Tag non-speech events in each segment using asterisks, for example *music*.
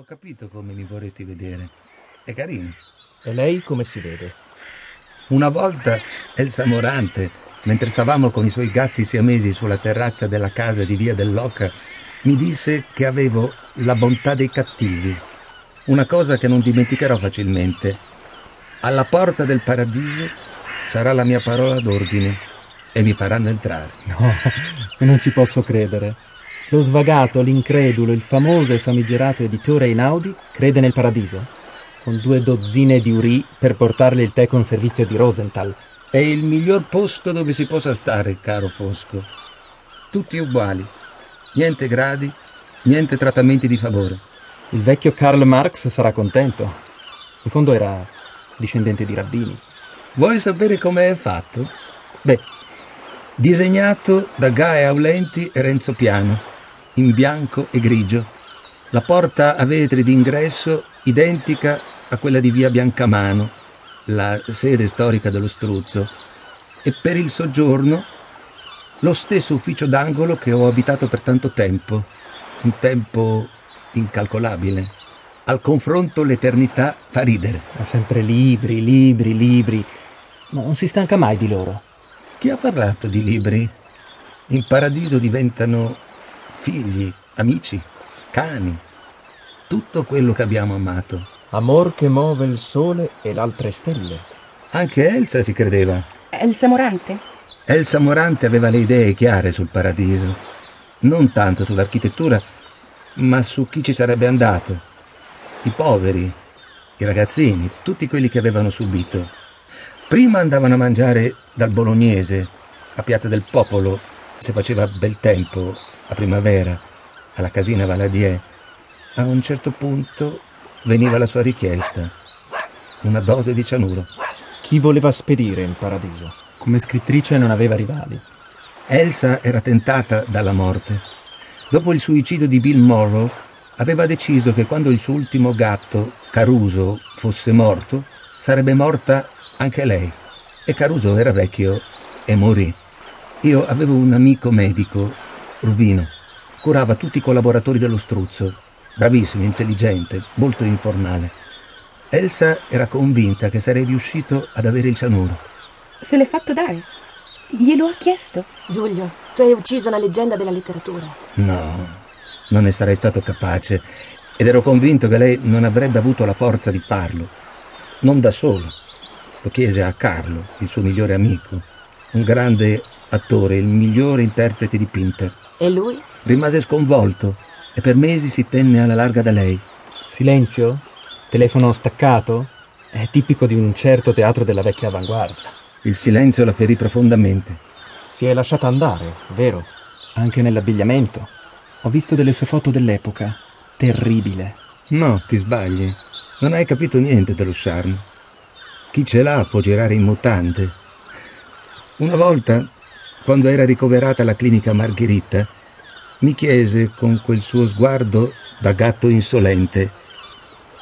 Ho capito come mi vorresti vedere. È carino. E lei come si vede? Una volta Elsa Morante, mentre stavamo con i suoi gatti siamesi sulla terrazza della casa di via dell'Oca, mi disse che avevo la bontà dei cattivi. Una cosa che non dimenticherò facilmente. Alla porta del paradiso sarà la mia parola d'ordine e mi faranno entrare. No, *laughs* non ci posso credere. Lo svagato, l'incredulo, il famoso e famigerato editore Einaudi crede nel paradiso? Con due dozzine di urì per portarle il tè con servizio di Rosenthal. È il miglior posto dove si possa stare, caro Fosco. Tutti uguali. Niente gradi, niente trattamenti di favore. Il vecchio Karl Marx sarà contento. In fondo era discendente di rabbini. Vuoi sapere come è fatto? Beh, disegnato da Gae Aulenti e Renzo Piano, in bianco e grigio. La porta a vetri d'ingresso identica a quella di via Biancamano, la sede storica dello Struzzo, e per il soggiorno lo stesso ufficio d'angolo che ho abitato per tanto tempo, un tempo incalcolabile. Al confronto l'eternità fa ridere. Ha sempre libri, libri, libri. Ma non si stanca mai di loro. Chi ha parlato di libri? In paradiso diventano figli, amici, cani, tutto quello che abbiamo amato. Amor che muove il sole e l'altre stelle. Anche Elsa ci credeva. Elsa Morante? Elsa Morante aveva le idee chiare sul paradiso, non tanto sull'architettura, ma su chi ci sarebbe andato. I poveri, i ragazzini, tutti quelli che avevano subito. Prima andavano a mangiare dal bolognese, a Piazza del Popolo, se faceva bel tempo, a primavera, alla casina Valadier. A un certo punto veniva la sua richiesta, una dose di cianuro. Chi voleva spedire in paradiso? Come scrittrice non aveva rivali. Elsa era tentata dalla morte. Dopo il suicidio di Bill Morrow, aveva deciso che quando il suo ultimo gatto, Caruso, fosse morto, sarebbe morta anche lei. E Caruso era vecchio e morì. Io avevo un amico medico, Rubino. Curava tutti i collaboratori dello struzzo. Bravissimo, intelligente, molto informale. Elsa era convinta che sarei riuscito ad avere il cianuro. Se l'è fatto dare. Glielo ha chiesto. Giulio, tu hai ucciso una leggenda della letteratura. No, non ne sarei stato capace ed ero convinto che lei non avrebbe avuto la forza di farlo. Non da solo. Lo chiese a Carlo, il suo migliore amico, un grande attore, il migliore interprete di Pinter. E lui? Rimase sconvolto e per mesi si tenne alla larga da lei. Silenzio? Telefono staccato? È tipico di un certo teatro della vecchia avanguardia. Il silenzio la ferì profondamente. Si è lasciata andare, vero? Anche nell'abbigliamento. Ho visto delle sue foto dell'epoca. Terribile. No, ti sbagli. Non hai capito niente dello charme. Chi ce l'ha può girare in mutande. Una volta, quando era ricoverata alla clinica Margherita, mi chiese con quel suo sguardo da gatto insolente: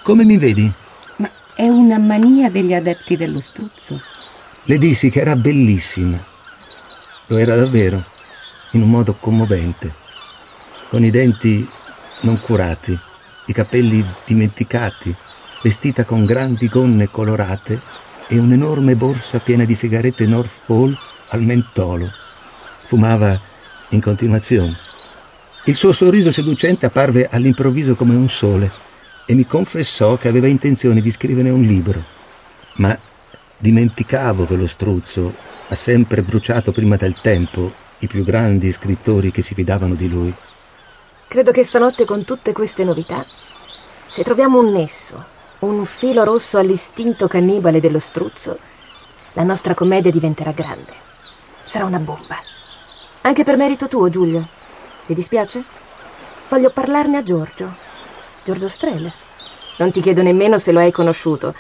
Come mi vedi? Ma è una mania degli adepti dello struzzo. Le dissi che era bellissima. Lo era davvero, in un modo commovente, con i denti non curati, i capelli dimenticati, vestita con grandi gonne colorate e un'enorme borsa piena di sigarette North Pole al mentolo. Fumava in continuazione. Il suo sorriso seducente apparve all'improvviso come un sole e mi confessò che aveva intenzione di scrivere un libro. Ma Dimenticavo che lo struzzo ha sempre bruciato prima del tempo i più grandi scrittori che si fidavano di lui. Credo che stanotte con tutte queste novità, se troviamo un nesso, un filo rosso all'istinto cannibale dello struzzo, la nostra commedia diventerà grande. Sarà una bomba. Anche per merito tuo, Giulio. Ti dispiace? Voglio parlarne a Giorgio. Giorgio Streller. Non ti chiedo nemmeno se lo hai conosciuto.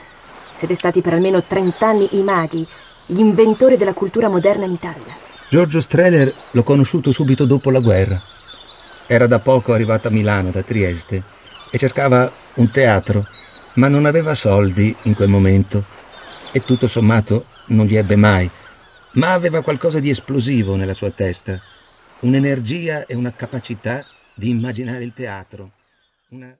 Siete stati per almeno 30 anni i maghi, gli inventori della cultura moderna in Italia. Giorgio Streller l'ho conosciuto subito dopo la guerra. Era da poco arrivato a Milano, da Trieste, e cercava un teatro, ma non aveva soldi in quel momento. E tutto sommato non li ebbe mai, ma aveva qualcosa di esplosivo nella sua testa, un'energia e una capacità di immaginare il teatro. Una...